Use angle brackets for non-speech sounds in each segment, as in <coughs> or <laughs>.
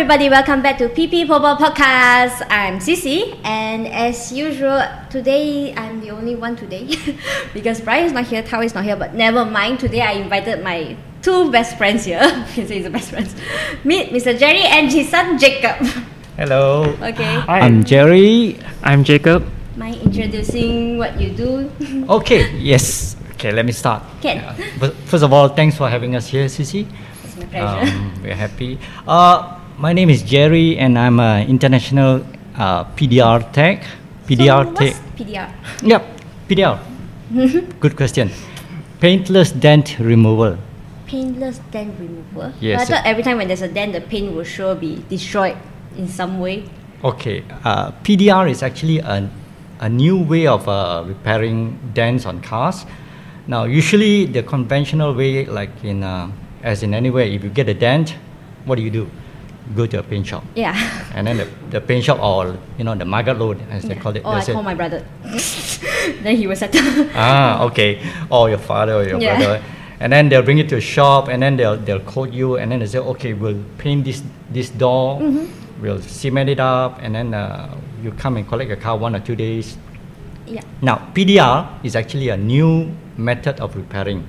Hello, everybody. Welcome back to PP Popo Podcast. I'm Cici, and as usual, today I'm the only one today <laughs> because Brian is not here, Tao is not here. But never mind. Today I invited my two best friends here. <laughs> you say says the best friends. Meet Mr. Jerry and his son Jacob. Hello. Okay. Hi. I'm Jerry. I'm Jacob. Mind introducing what you do? <laughs> Okay, yes. Okay, let me start. Can. Uh, first of all, thanks for having us here, Cici. It's my pleasure. Um, we're happy. Uh, my name is Jerry, and I'm an international uh, PDR tech. PDR so tech. PDR? Yep, PDR. Good question. Paintless dent removal. Paintless dent removal. Yes, But I thought every time when there's a dent, the paint will sure be destroyed in some way. Okay, uh, PDR is actually a, a new way of uh, repairing dents on cars. Now, usually the conventional way, like in uh, as in anywhere, if you get a dent, what do you do? Go to a paint shop, Yeah. <laughs> and then the, the paint shop or you know the market load as they call it. Oh, I call my brother. <laughs> then he will settle. <laughs> ah, okay, or your father or your Yeah. brother, and then they'll bring it to a shop, and then they'll they'll quote you, and then they say, okay, we'll paint this this door, Mm-hmm. we'll cement it up, and then uh, you come and collect your car one or two days. yeah. Now, PDR is actually a new method of repairing.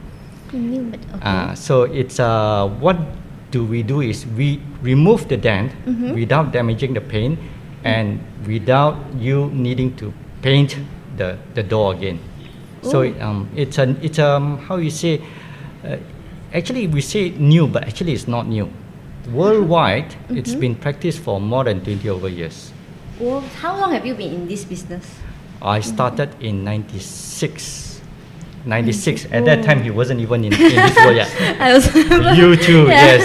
New but okay. Uh, so it's uh, what do we do is we remove the dent Mhm. without damaging the paint and without you needing to paint the, the door again. So Ooh. um, it's a it's um how you say uh, actually we say new but actually it's not new. Worldwide, it's Mhm. been practiced for more than 20 over years. well, how long have you been in this business? I started in 96. 96. At that time, he wasn't even in, in this world yet. <laughs> I was. <laughs> you <laughs> too, Yeah. yes.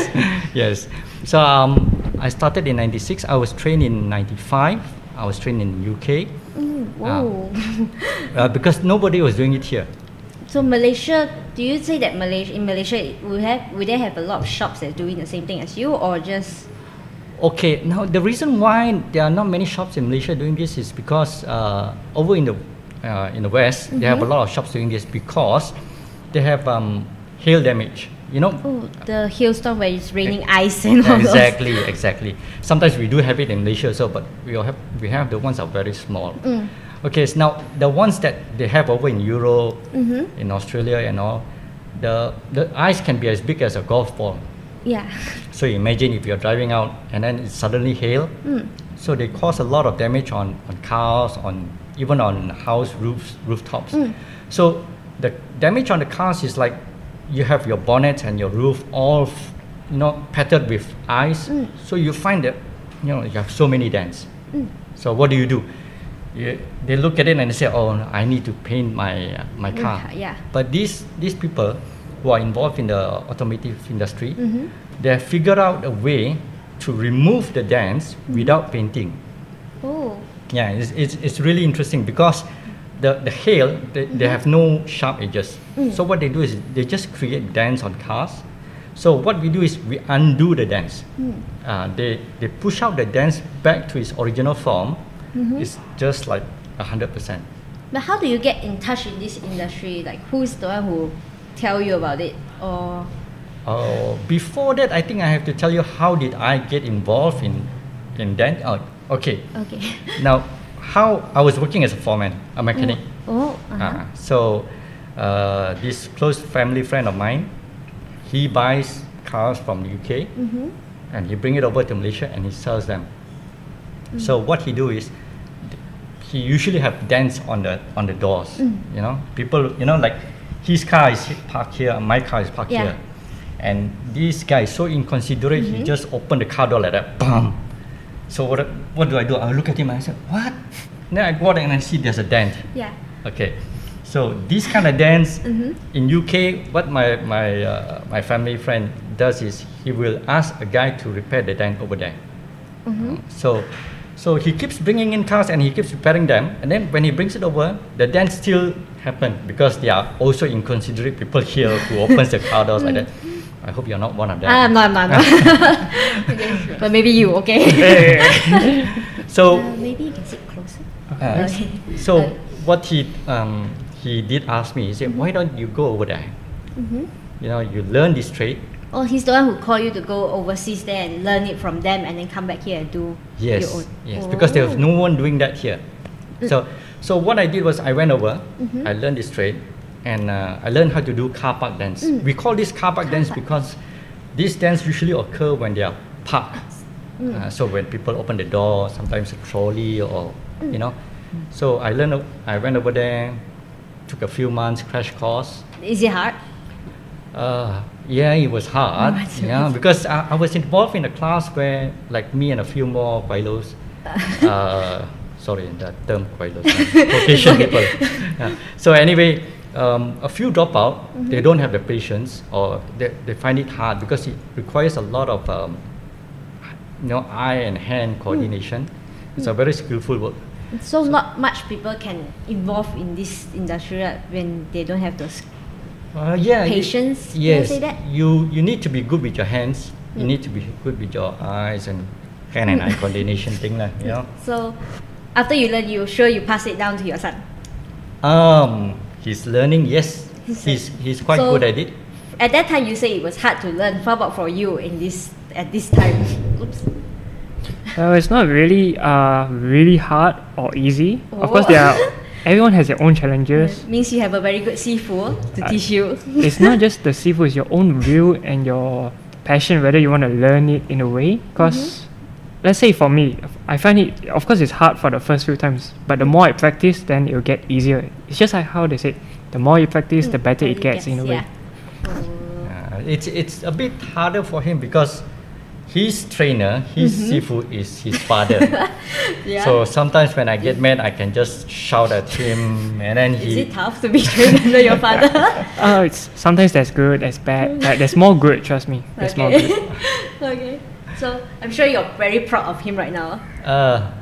Yes. So um, I started in 96. I was trained in 95. I was trained in UK Mm, Ah. whoa. uh, because nobody was doing it here. so Malaysia, do you say that Malaysia in Malaysia we have we they have a lot of shops that doing the same thing as you or just Okay, now the reason why there are not many shops in Malaysia doing this is because uh, over in the uh, in the west they have a Mhm. lot of shops doing this because they have um, hail damage. You know, oh the hailstorm where it's raining ice and all those. exactly, exactly. Sometimes we do have it in Malaysia, so but we all have we have the ones that are very small. Mm. Okay, so now the ones that they have over in Europe, Mhm. in Australia, and all, the the ice can be as big as a golf ball. Yeah. So imagine if you're driving out and then it's suddenly hail, Mm. so they cause a lot of damage on, on cars, on even on house roofs, rooftops. Mm. So the damage on the cars is like you have your bonnet and your roof all, f- you know, pattered with ice. Mm. So you find that, you know, you have so many dents. Mm. So what do you do? You, they look at it and they say, "Oh, I need to paint my uh, my car." yeah. But these these people who are involved in the automotive industry, Mhm. they have figured out a way to remove the dents Mm-hmm. without painting. Yeah, it's, it's, it's really interesting because the, the hail, they, they have no sharp edges. Mm. So what they do is they just create dents on cars. So what we do is we undo the dents. Mm. Uh, they, they push out the dents back to its original form. Mhm. It's just like 100%. But how do you get in touch in this industry? Like who's the one who tell you about it or Oh, before that, I think I have to tell you how did I get involved in, in dent. Oh, okay. okay. <laughs> Now, how I was working as a foreman, a mechanic. Oh. Uh-huh. Uh, so, uh, this close family friend of mine, he buys cars from the UK Mhm. and he bring it over to Malaysia and he sells them. So what he do is, he usually have dents on the on the doors. Mm. You know, people, you know, like his car is parked here, my car is parked Yeah. here, and this guy is so inconsiderate. He Mhm. just opened the car door like that, bam. So what what do I do? I look at him and I said, what? Then I go out and I see there's a dent. Yeah. Okay, so these kind of dents Mhm. in UK, what my my uh, my family friend does is he will ask a guy to repair the dent over there. Mhm. So, so he keeps bringing in cars and he keeps repairing them, and then when he brings it over, the dents still happen because there are also inconsiderate people here who opens the car doors like that. I hope you're not one of them. I'm not, I'm not, I'm not. <laughs> okay. But maybe you, okay? <laughs> so, Uh, maybe you can sit closer. uh, Okay. so Uh, what he um, he did ask me, he said, why don't you go over there? Mhm. You know, you learn this trade, Oh, he's the one who called you to go overseas there and learn it from them, and then come back here and do Yes, your own. yes, because there was Oh. no one doing that here. So, so what I did was I went over, Mhm. I learned this trade, and uh, I learned how to do car park dents. Mm. We call this car park Car dance park. because these dance usually occur when they are parked. Mm. Uh, so when people open the door, sometimes a trolley or Mm. you know. So I learned. I went over there, took a few months crash course. Is it hard? Uh, yeah, it was hard. Yeah, because I, I was involved in a class where, like me and a few more gweilos, <laughs> uh, sorry, that term gweilos, <laughs> Caucasian people. Yeah. So anyway, um, a few drop out. Mm-hmm. They don't have the patience, or they, they find it hard because it requires a lot of, um, you know, eye and hand coordination. It's a very skillful work. So not much people can involve in this industry right, when they don't have those. Uh, yeah. you- Patience, you Yes. say that? You you need to be good with your hands. You Mm. need to be good with your eyes and hand and eye <laughs> coordination thing, lah. You know. So after you learn, you sure you pass it down to your son. Um, he's learning. Yes, He's he's quite So- good at it. At that time, you say it was hard to learn. How about for you in this at this time? Oops. <laughs> Well, it's not really uh really hard or easy. Of course, Oh. there are <laughs> everyone has their own challenges. Means you have a very good sifu to I- teach you. <laughs> it's not just the seafood, it's your own will and your passion, whether you want to learn it in a way. Because, let's say for me, I find it, of course, it's hard for the first few times, but the more I practice, then it'll get easier. It's just like how they say, the more you practice, the Mm, better how it you gets in a way. yeah. Oh. Uh, it's it's a bit harder for him because his trainer, his Mm-hmm. seafood is his father. <laughs> Yeah. So sometimes when I get mad, I can just shout at him, and then he. Is it tough to be <laughs> trained under your father? Uh, <laughs> it's sometimes there's good, there's bad. Like, there's more good, trust me. There's more good. okay. So I'm sure you're very proud of him right now. Uh,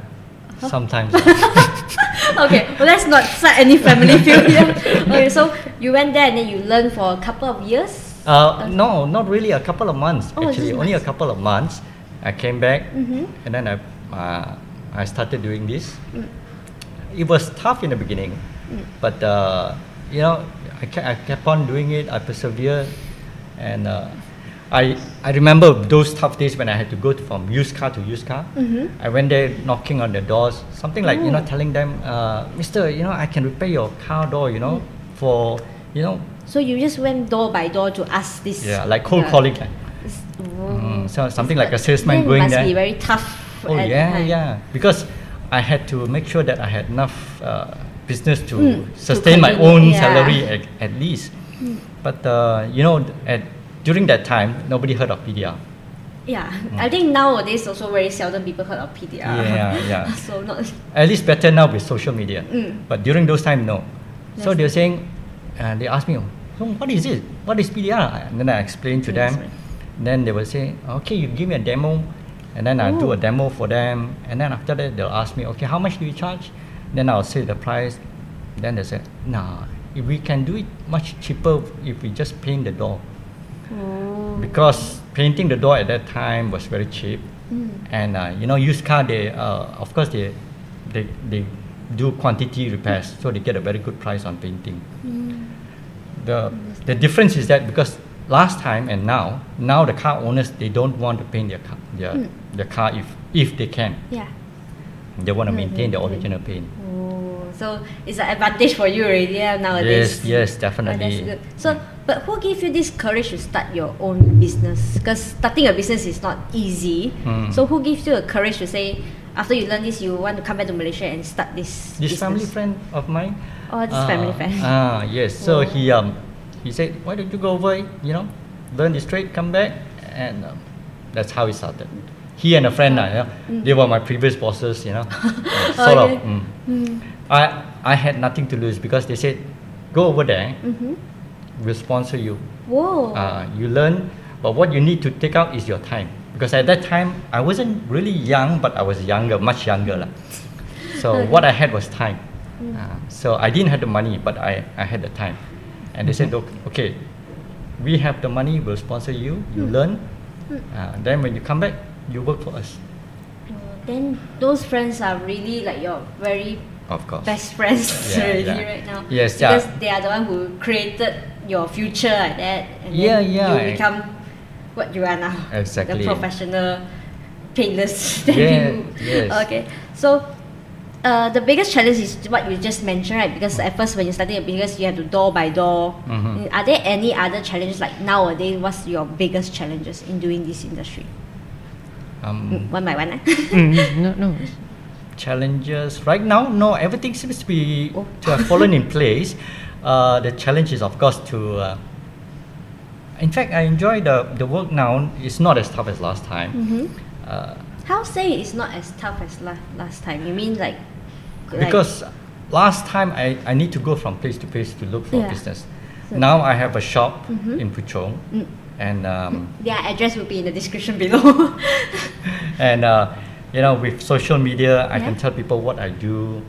sometimes. <laughs> okay, well let's not start any family feud here. <laughs> Okay, so you went there and then you learned for a couple of years. Uh, no, not really. A couple of months Oh, actually. Only a couple of months. I came back Mhm. and then I uh, I started doing this. Mm. It was tough in the beginning, but uh, you know I, ke- I kept on doing it. I persevered, and uh, I I remember those tough days when I had to go to, from used car to used car. Mhm. I went there knocking on the doors, something like you know Oh. telling them, uh, Mister, you know I can repair your car door, you know, for you know So you just went door by door to ask this. yeah like cold uh, calling. Like, Mm, oh. so something like a salesman going must there. be very tough. Oh yeah, time. yeah. Because I had to make sure that I had enough uh, business to Mm, to sustain my own yeah. salary at, at least. But uh, you know, at during that time, nobody heard of PDR. Yeah, I think nowadays also very seldom people heard of PDR. Yeah, yeah. <laughs> so not. At least better now with social media. Mm. But during those time, no. So they're saying, uh, they asked me, so what is it? What is PDR? And then I explained to Yes, them. right. Then they will say, okay, you give me a demo, and then I do a Oh. demo for them. And then after that, they'll ask me, okay, how much do you charge? Then I'll say the price. Then they say, nah, if we can do it much cheaper if we just paint the door. Oh. Because painting the door at that time was very cheap. Mm. And uh, you know, used car, they uh, of course they, they they do quantity repairs, so they get a very good price on painting. Mm. The the difference is that because last time and now, now the car owners they don't want to paint their car their, Mm. their car if if they can. Yeah. They want to Mm, maintain the mm, mm. original paint. Oh, so it's an advantage for you already yeah, nowadays. Yes, yes, Oh, definitely. that's good. So, but who gave you this courage to start your own business? Because starting a business is not easy. Mm. So, who gives you a courage to say, after you learn this, you want to come back to Malaysia and start this? This business? family friend of mine. Oh, this family friend. Ah, yes. So Oh. he um he said, why don't you go over? You know, learn this trade, come back, and um, that's how it started. He and a friend, uh, yeah, they were my previous bosses. You know, <laughs> Uh, sort Okay. of. mm. Mm. I I had nothing to lose because they said, go over there, Mm-hmm. We'll sponsor you. Whoa. Uh, you learn, but what you need to take out is your time. Because at that time, I wasn't really young, but I was younger, much younger. lah. So Okay. <laughs> what I had was time. Mm. Uh, so I didn't have the money, but I, I had the time. And they said, Mm-hmm. "Look, okay, we have the money, we'll sponsor you, you Mm. learn. Mm. Uh, then when you come back, you work for us. Oh, then those friends are really like your very Of course. best friends Yeah, <laughs> already yeah. right now. Yes, yeah. because they are the one who created your future like that, and Yeah, then yeah. you become what you are now. Exactly. The professional painless <laughs> that Yeah, you. yes. Okay. So. Uh, the biggest challenge is what you just mentioned, right? Because at first, when you're starting a business, you have to door by door. Mhm. Are there any other challenges like nowadays? What's your biggest challenges in doing this industry? Um, One by one. eh? Mm, no, no. challenges right now no everything seems to be Oh. to have fallen in <laughs> place uh, the challenge is of course to uh, in fact i enjoy the the work now it's not as tough as last time Mhm. uh, How say it's not as tough as la- last time? You mean like, like because last time I, I need to go from place to place to look for Yeah. business So- now i have a shop Mhm. in puchong Mm. and um, their address will be in the description below. <laughs> <laughs> and uh, you know with social media i can tell people what i do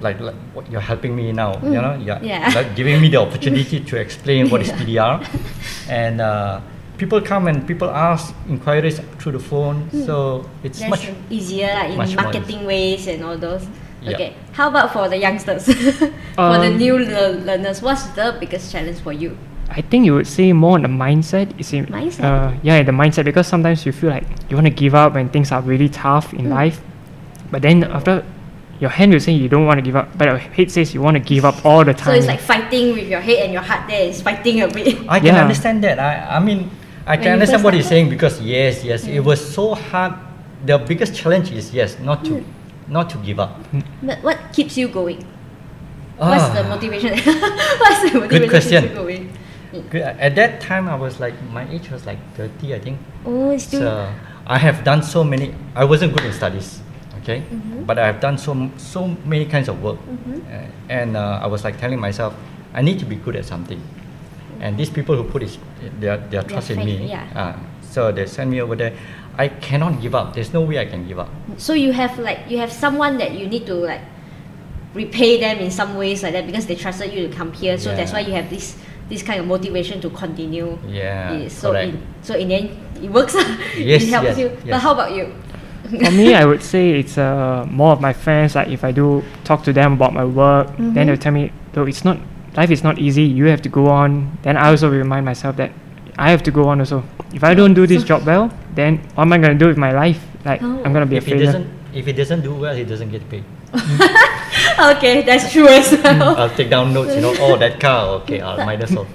like, like what you're helping me now you Mm. know you're Yeah. <laughs> like giving me the opportunity <laughs> to explain what is Yeah. pdr <laughs> and uh, people come and people ask inquiries through the phone so it's That's much easier like, in much more marketing ways and all those. Yeah. Okay. How about for the youngsters? for the Um, new lear- learners, what's the biggest challenge for you? I think you would say more on the mindset. Is it, Mindset? Uh, yeah, the mindset because sometimes you feel like you want to give up when things are really tough in Mm. life, but then after your hand will say you don't want to give up, but your head says you want to give up all the time. So it's like fighting with your head and your heart there is fighting a bit. <laughs> i can Yeah. understand that i, I mean i When can you understand what he's started? saying because yes yes it was so hard the biggest challenge is yes not to Mm. not to give up But what keeps you going? What's the Ah. motivation? What's the motivation <laughs> question. keeps you going? Good. At that time, I was like, my age was like 30, I think. Oh, it's still. So I have done so many. I wasn't good in studies, okay, Mhm. but I have done so so many kinds of work, Mhm. Uh, and uh, I was like telling myself, I need to be good at something. And these people who put his, their their trust in me, yeah. uh, so they send me over there. I cannot give up. There's no way I can give up. So you have like you have someone that you need to like repay them in some ways like that because they trusted you to come here. So that's why you have this this kind of motivation to continue. Yeah, Yeah, so correct. in so in the end it works. <laughs> Yes, it helps yes, you. But how about you? For me, I would say it's uh, more of my friends. Like if I do talk to them about my work, Mhm. then they'll tell me, "Though it's not life is not easy. You have to go on." Then I also remind myself that I have to go on also. If I don't do this job well, then what am I gonna do with my life? Like Oh. I'm gonna be If a he failure. doesn't, if he doesn't do well, he doesn't get paid. <laughs> okay, that's true as well. I'll take down notes. You know, oh that car, okay, I'll minus off.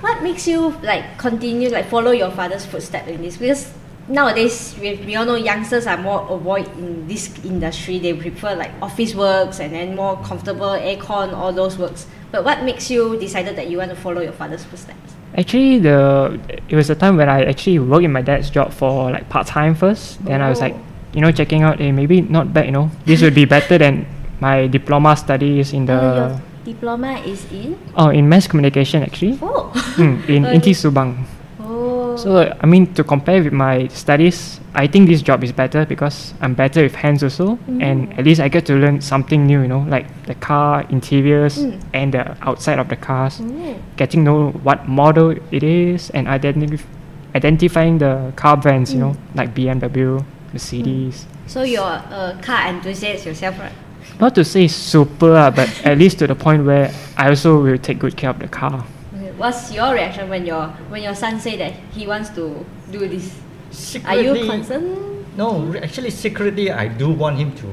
What makes you like continue like follow your father's footsteps in this? Because nowadays we, we all know youngsters are more avoid in this industry. They prefer like office works and then more comfortable aircon, all those works. But what makes you decided that you want to follow your father's footsteps? Actually, the it was a time when I actually worked in my dad's job for like part time first. Then I was like, Oh. you know, checking out. Hey, maybe not bad. You know, this would be better than my diploma studies in the your diploma is in oh in mass communication actually. oh Mm, in <laughs> Okay. Inti Subang. So I mean to compare with my studies, I think this job is better because I'm better with hands also, and Mm. at least I get to learn something new. You know, like the car interiors Mm. and the outside of the cars, Oh. getting to know what model it is, and identif- identifying the car brands. You know, Mm. like BMW, Mercedes. So you're a car enthusiast yourself, right? Not to say super, ah, but at least to the point where I also will take good care of the car. What's your reaction when your when your son say that he wants to do this? Are you concerned? No, actually, secretly, I do want him to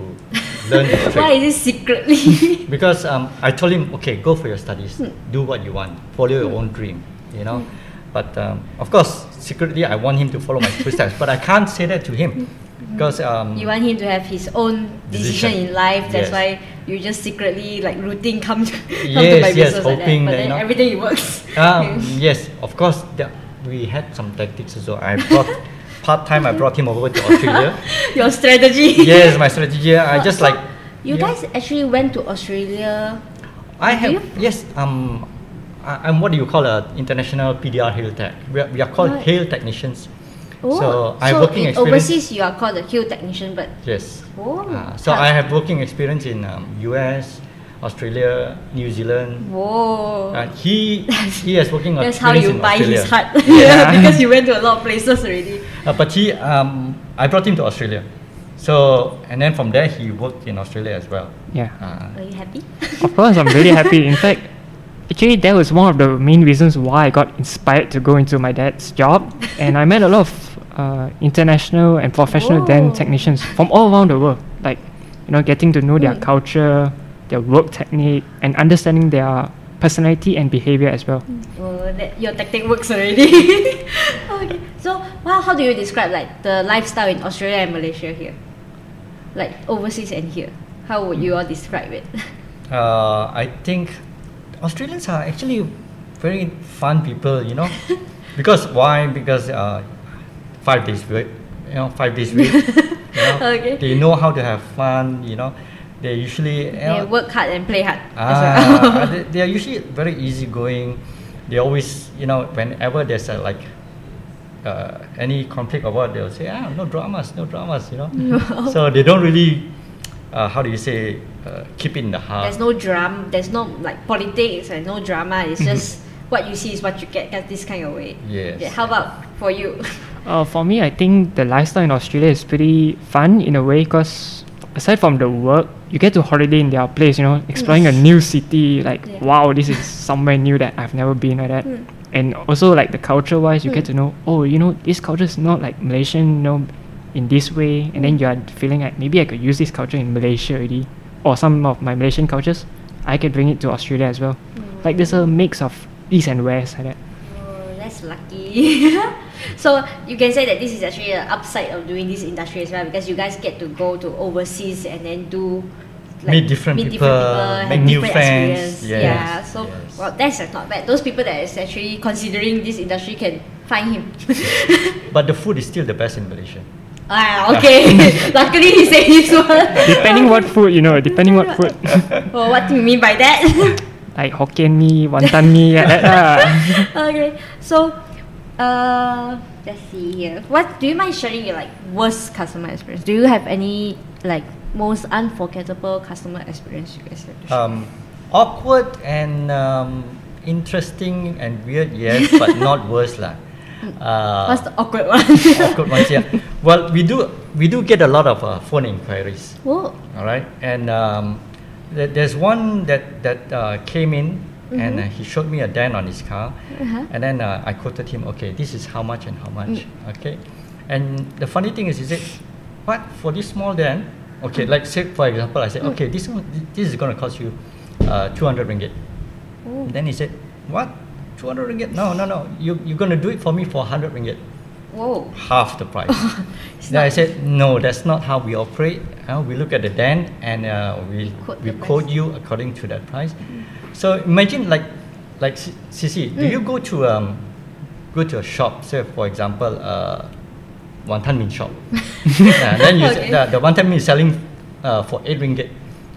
learn the <laughs> Why is it secretly? <laughs> Because um, I told him, okay, go for your studies, Hmm. do what you want, follow your own dream, you know. But um, of course, secretly, I want him to follow my footsteps, but I can't say that to him because um, you want him to have his own decision, Decision. in life. That's Yes. why you just secretly like rooting come to, <laughs> come to Yes, my yes, business like that. But that, then everything it works. um, <laughs> yes, of course, the, we had some tactics also. I brought <laughs> part time. I brought him over to Australia. Your strategy. yes, my strategy. I just so like You yeah. guys actually went to Australia. I have you? yes. Um, I, I'm what do you call a international PDR Hail Tech? We are, we are called Right. Hail Technicians. Oh, So I have working in overseas you are called a hail technician, but Yes. oh, Uh, so I have working experience in um, US, Australia, New Zealand. Whoa. Uh, he he has working That's how experience you in buy Australia. his heart. Yeah. yeah, <laughs> <laughs> because you went to a lot of places already. Uh, but he, um, I brought him to Australia. So and then from there he worked in Australia as well. Yeah. Uh, Are you happy? Of course, I'm really happy. In <laughs> fact, actually that was one of the main reasons why I got inspired to go into my dad's job, and I met a lot of uh, international and professional Oh. dance technicians from all around the world. Like, you know, getting to know their Mm. culture, their work technique, and understanding their personality and behavior as well. Oh, that, your tactic works already. <laughs> okay. So, well, how do you describe like the lifestyle in Australia and Malaysia here? Like overseas and here. How would you all describe it? <laughs> Uh, I think Australians are actually very fun people, you know, <laughs> because why? Because uh, five days week, you know, five days week. you <laughs> know, Okay. They know how to have fun. You know, they usually you they know, work hard and play hard. Ah, well. <laughs> they, they are usually very easygoing. They always, you know, whenever there's a like uh, any conflict or what, they'll say, ah, no dramas, no dramas, you know. <laughs> so they don't really, uh, how do you say, uh, keep it in the heart. There's no drama. There's no like politics and no drama. It's just what you see is what you get. Get this kind of way. Yes. Yeah, how about for you? Uh, for me, I think the lifestyle in Australia is pretty fun in a way because aside from the work, you get to holiday in their place, you know, exploring a new city. Like, Yeah. wow, this is <laughs> somewhere new that I've never been like that. Mm. And also, like the culture wise, you get Mm. to know, oh, you know, this culture is not like Malaysian, you know, in this way. And then Mm. you are feeling like maybe I could use this culture in Malaysia already. Or some of my Malaysian cultures, I could bring it to Australia as well. Like, there's a mix of east and west like that. Oh, that's lucky. <laughs> so you can say that this is actually an upside of doing this industry as well because you guys get to go to overseas and then do Meet different people, have make new different friends. Yes, Yeah. So yes. well, that's not bad. Those people that is actually considering this industry can find him. <laughs> But the food is still the best in Malaysia. ah, okay. <laughs> Luckily he said his one. depending what food, you know, depending what food. <laughs> oh, what do you mean by that? like Hokkien mee, wonton mee, like that lah. okay, so uh, let's see here. What do you mind sharing your like worst customer experience? Do you have any like most unforgettable customer experience you guys have? to share? Um, awkward and um, interesting and weird, yes, <laughs> but not worse lah. Uh, What's the awkward one? <laughs> awkward ones, yeah. Well, we do we do get a lot of uh, phone inquiries. oh, All right, and um, th- there's one that that uh, came in and uh, he showed me a dent on his car, Uh-huh. and then uh, I quoted him, okay, this is how much and how much, okay, and the funny thing is, he said, what for this small dent? Okay, like say for example, I said, okay, this one, this is going to cost you uh, 200 ringgit. oh. Then he said, what? 200 ringgit? No, no, no. You you're going to do it for me for 100 ringgit whoa. half the price. <laughs> Then I said, no, that's not how we operate. Uh, we look at the dent and uh, we Quote we quote price. you according to that price. So imagine like like Cici, do Mm. you go to um go to a shop, say for example, uh, wonton mee shop, <laughs> and then you Okay. the, the wonton mee is selling uh, for eight ringgit.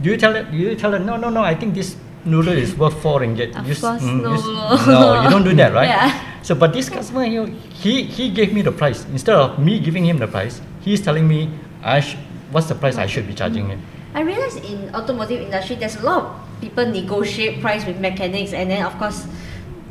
Do you tell it? Do you tell it? No, no, no. I think this noodle is worth four ringgit. Of You course, mm, you no. no, you <laughs> don't do that, right? Yeah. So, but this customer, you know, he he gave me the price instead of me giving him the price. He's telling me, I sh- what's the price I should be charging him. I realize in automotive industry there's a lot of people negotiate price with mechanics and then of course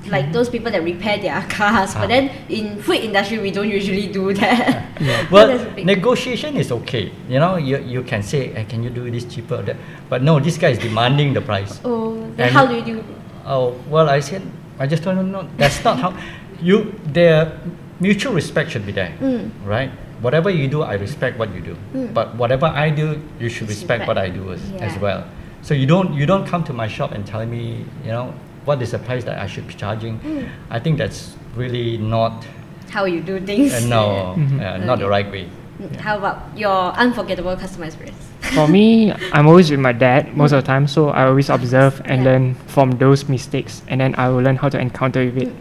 like those people that repair their <laughs> cars. But Ah. then in food industry we don't usually do <laughs> that. <laughs> Well, That's a negotiation is okay. You know, you, you can say, eh, can you do this cheaper? That. But no, this guy is demanding the price. Oh, then And- how do you do? Oh, well, I said, I just don't know. That's not how you. Their mutual respect should be there, Mm. right? Whatever you do, I respect what you do. Mm. But whatever I do, you should It's respect what I do as, as well. So you don't you don't come to my shop and tell me, you know, what is the price that I should be charging. Mm. I think that's really not How you do things? uh, no, <laughs> Mhm. uh, not the right way. Mm, How about your unforgettable customer experience? <laughs> For me, I'm always with my dad most of the time, so I always observe and Yeah. learn from those mistakes, and then I will learn how to encounter with it.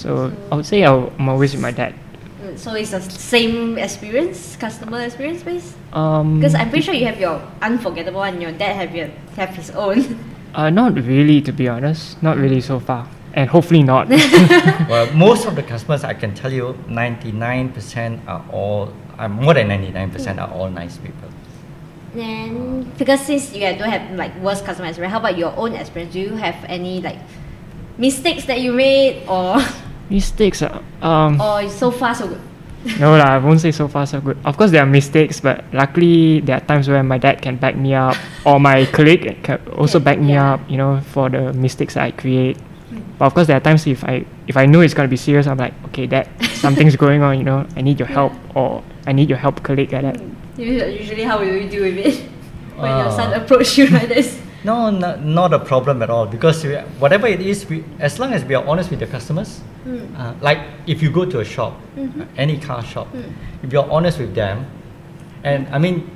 So I would say I'll, I'm always with my dad. So it's the same experience, customer experience based? Um, Because I'm pretty sure you have your unforgettable and your dad have your have his own. <laughs> uh, not really, to be honest, not really so far, and hopefully not. <laughs> well, most of the customers, I can tell you, 99% are all, uh, more than 99% are all nice people. Then because since you don't have like worst customer experience, how about your own experience? Do you have any like mistakes that you made or <laughs> mistakes, uh, um, or so far so good? no lah, I won't say so far so good. Of course, there are mistakes, but luckily there are times where my dad can back me up, or my <laughs> colleague can also back me yeah. up. You know, for the mistakes I create. But of course, there are times if I if I know it's gonna be serious, I'm like, okay, that something's <laughs> going on. You know, I need your help, or I need your help, colleague, like that. Usually, how will you deal with it <laughs> when your son Uh, approach you like this? No, no, not a problem at all because we, whatever it is, we, as long as we are honest with the customers, Mm. uh, like if you go to a shop, Mm-hmm. uh, any car shop, Mm. if you're honest with them, and I mean,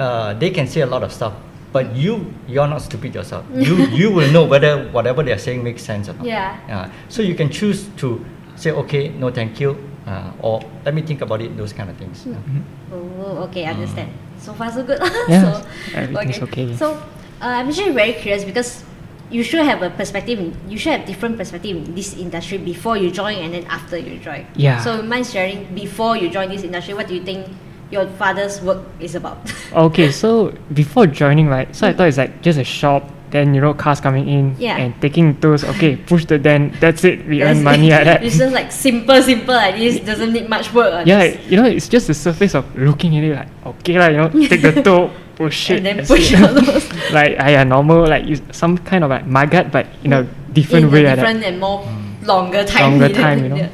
uh, they can say a lot of stuff, but you you're not stupid yourself. <laughs> you you will know whether whatever they're saying makes sense or not. Yeah. Uh, so you can choose to say okay, no, thank you, uh, or let me think about it. Those kind of things. Mm. Yeah. Oh, okay, I understand. So far, so good. <laughs> Yeah, so, everything's okay. So, uh, I'm actually very curious because you should have a perspective. In, you should have different perspective in this industry before you join and then after you join. Yeah. So, mind sharing before you join this industry, what do you think your father's work is about? <laughs> Okay, so before joining, right? So I thought it's like just a shop. Then you know cars coming in Yeah. and taking those. Okay, <laughs> push the then. That's it. We earn money like that. It's just like simple, simple like this. Doesn't need much work. Yeah, you know, it's just the surface of looking at it like, okay, like, you know, take the <laughs> toe, it. and then push it. all those <laughs> like, I yeah, normal, like, some kind of like magat, but in a different in way. a different and more longer time. Longer time, you know. <laughs>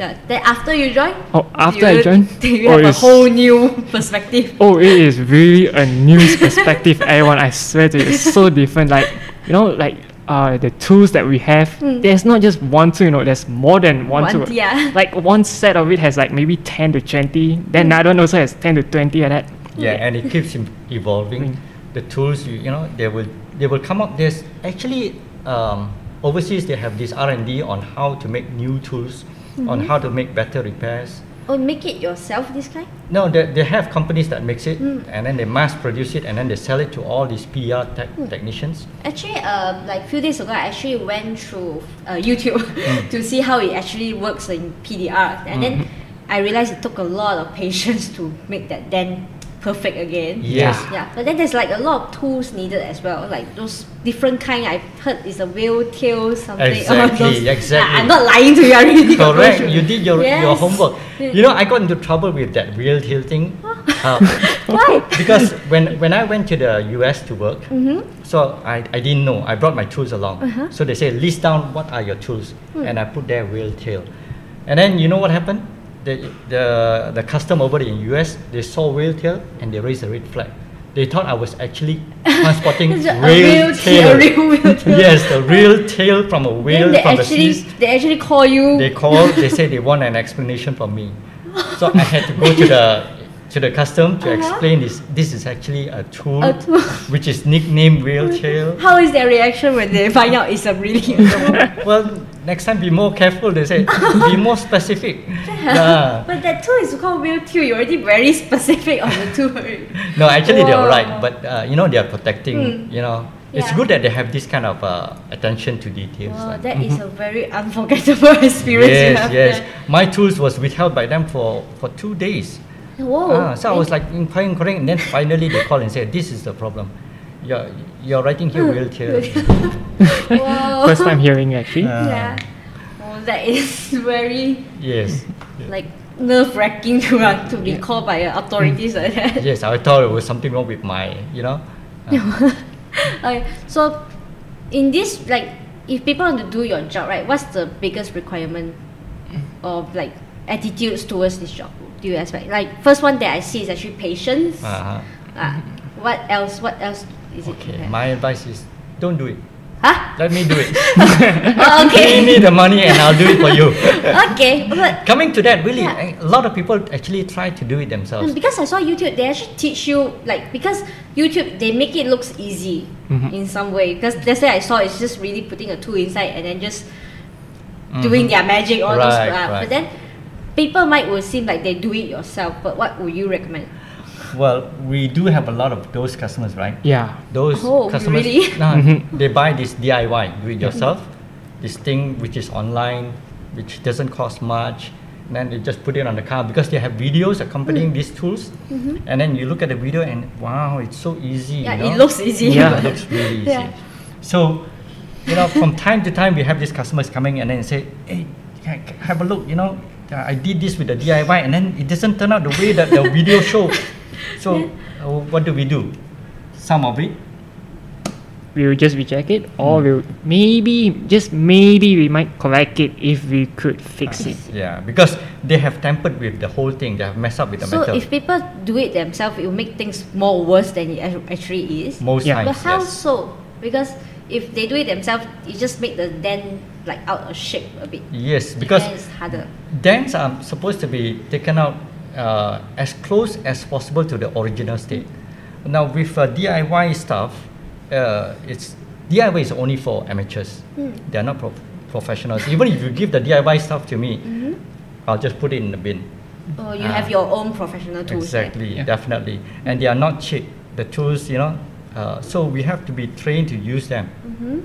Yeah. yeah. Then after you join, Oh, after I you, joined, <laughs> you oh, have a whole new perspective. Oh, it is really a new perspective, everyone. I swear to you, it's so different. Like, you know, like uh, the tools that we have, Mm. there's not just one tool, you know, there's more than one, One- tool. yeah. Like, one set of it has like maybe 10 to 20, then Mm. another one also has 10 to 20 like that. Yeah, and it keeps evolving. Mm. The tools, you, you know, they will they will come up. There's actually um, overseas they have this R and D on how to make new tools, on how to make better repairs. Oh, make it yourself this kind? No, they, they have companies that makes it, Mm. and then they mass produce it, and then they sell it to all these PR tech technicians. Actually, um, like few days ago, I actually went through uh, YouTube <laughs> Mm. to see how it actually works in PDR, and then Mm-hmm. I realized it took a lot of patience to make that then perfect again. Yes. Yeah, but then there's like a lot of tools needed as well, like those different kind. I've heard is a whale tail something. <laughs> Exactly, those. exactly. Ah, I'm not lying to you. I really got Correct. those. You did your, your homework. You know, I got into trouble with that real tail thing. <laughs> Uh, Why? because when, when I went to the US to work, Mm-hmm. so I, I didn't know. I brought my tools along. Uh-huh. So they say, list down what are your tools. Hmm. And I put there whale tail. And then you know what happened? The, the, the custom over in US, they saw whale tail and they raised a red flag. They thought I was actually <laughs> transporting real tail. real tail. <laughs> yes, the real tail from a whale Then they the actually seas. they actually call you. They called. They <laughs> said they want an explanation from me. So I had to go to the to the custom to Uh-huh. explain this. This is actually a tool, A tool. <laughs> which is nicknamed whale tail. <laughs> How is their reaction when they find out it's a really a? <laughs> Well, next time be more careful. They say be more specific. Yeah. But that tool is called whale tail. You're already very specific on the tool. No, actually they're right, but uh, you know they are protecting. Mm. You know, it's good that they have this kind of uh, attention to details. Wow, like- that is a very unforgettable experience you yes, yes. there. My tools was withheld by them for for two days. Whoa. Ah, so I was like inquiring, inquiring, and then finally they called and said, "This is the problem. You're you're writing here <laughs> wheelchair." wow. First time hearing actually. Ah. Yeah. Oh, that is <laughs> very yes. like nerve wracking to uh, to be called by uh, authorities like that. <laughs> Yes, I thought it was something wrong with my, you know. uh, Okay, so in this like if people want to do your job right what's the biggest requirement of like attitudes towards this job do you expect like first one that i see is actually patience uh-huh. Ah, what else what else is it Okay, my advice is don't do it. huh Let me do it. <laughs> oh, Pay okay me the money and I'll do it for you. <laughs> okay but Coming to that, really, Yeah. a lot of people actually try to do it themselves. Because I saw YouTube, they actually teach you like because YouTube they make it looks easy Mhm. in some way. Because that's why I saw it's just really putting a tool inside and then just doing Mhm. their magic all those. Uh, right. But then people might will seem like they do it yourself. But what would you recommend? Well, we do have a lot of those customers, right? Yeah. Those Oh, customers, really? <laughs> nah, Mhm. they buy this DIY, do it mm-hmm. yourself, this thing which is online, which doesn't cost much. And then they just put it on the car because they have videos accompanying mm. these tools. Mm-hmm. And then you look at the video and wow, it's so easy. Yeah, you know? it looks easy. Yeah. <laughs> it looks really easy. Yeah. So, you know, from time to time we have these customers coming and then say, hey, ca- ca- have a look, you know, uh, I did this with the DIY and then it doesn't turn out the way that the video show. <laughs> So, uh, what do we do? Some of it we will just reject it, or Mm. we'll maybe just maybe we might correct it if we could fix it. Yeah, because they have tampered with the whole thing. They have messed up with the So metal. if people do it themselves, it will make things more worse than it actually is. Most Yeah. times, But how yes. so? Because if they do it themselves, it just make the dent like out of shape a bit. Yes, because And it's harder. dents are supposed to be taken out uh, as close as possible to the original state. Now with uh, DIY stuff, uh, it's DIY is only for amateurs. Mm. They are not prof- professionals. Even if you give the DIY stuff to me, Mm-hmm. I'll just put it in the bin. Oh, you have your own professional tools. right? Exactly, Yeah. definitely, and they are not cheap. The tools, you know, uh, so we have to be trained to use them. Mm-hmm.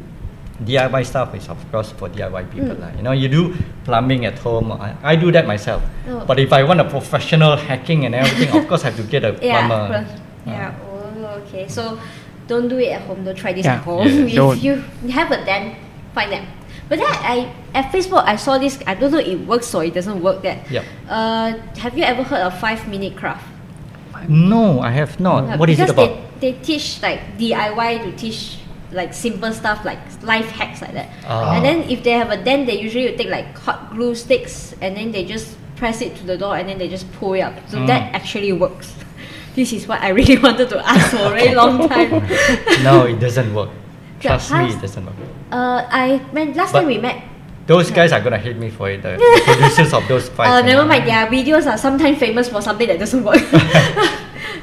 DIY stuff is of course for DIY people. Mm. lah. You know, you do plumbing at home. I, I do that myself. Oh. But if I want a professional hacking and everything, of course I have to get a <laughs> Yeah. plumber. plus- yeah. Oh, okay. So don't do it at home. Don't try this Yeah. at home. Yes. if Don't. you have a dent, find them. But then I at Facebook I saw this. I don't know it works or it doesn't work. That. Yeah. Uh, have you ever heard of five minute craft? No, I have not. Yeah, what is it about? They, they teach like DIY to teach like simple stuff like life hacks like that. Ah. And then if they have a dent, they usually will take like hot glue sticks and then they just press it to the door and then they just pull it up. So Mm. that actually works. <laughs> This is what I really <laughs> wanted to ask for a very long time. <laughs> no, it doesn't work. Trust me, it doesn't work. uh, I mean last But- time we met. Those guys are gonna hate me for it. The, producers of those five. Uh, never mind. Their videos are sometimes famous for something that doesn't work.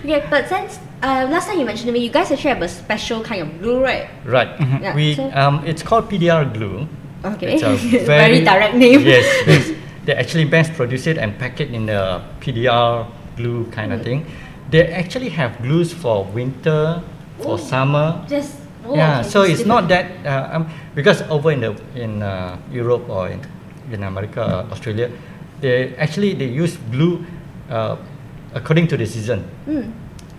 Okay, but since uh, last time you mentioned to me, you guys actually have a special kind of glue, right? Right. Yeah, We so- um, it's called PDR glue. Okay. It's a <laughs> Very direct name. <laughs> Yes, yes. They actually mass produce it and pack it in the PDR glue kind Mm. of thing. They actually have glues for winter, for summer. Just oh, yeah, okay, so it's not that uh, um, because over in the in uh, Europe or in, in America, uh, Australia, they actually they use glue uh, according to the season. Mm.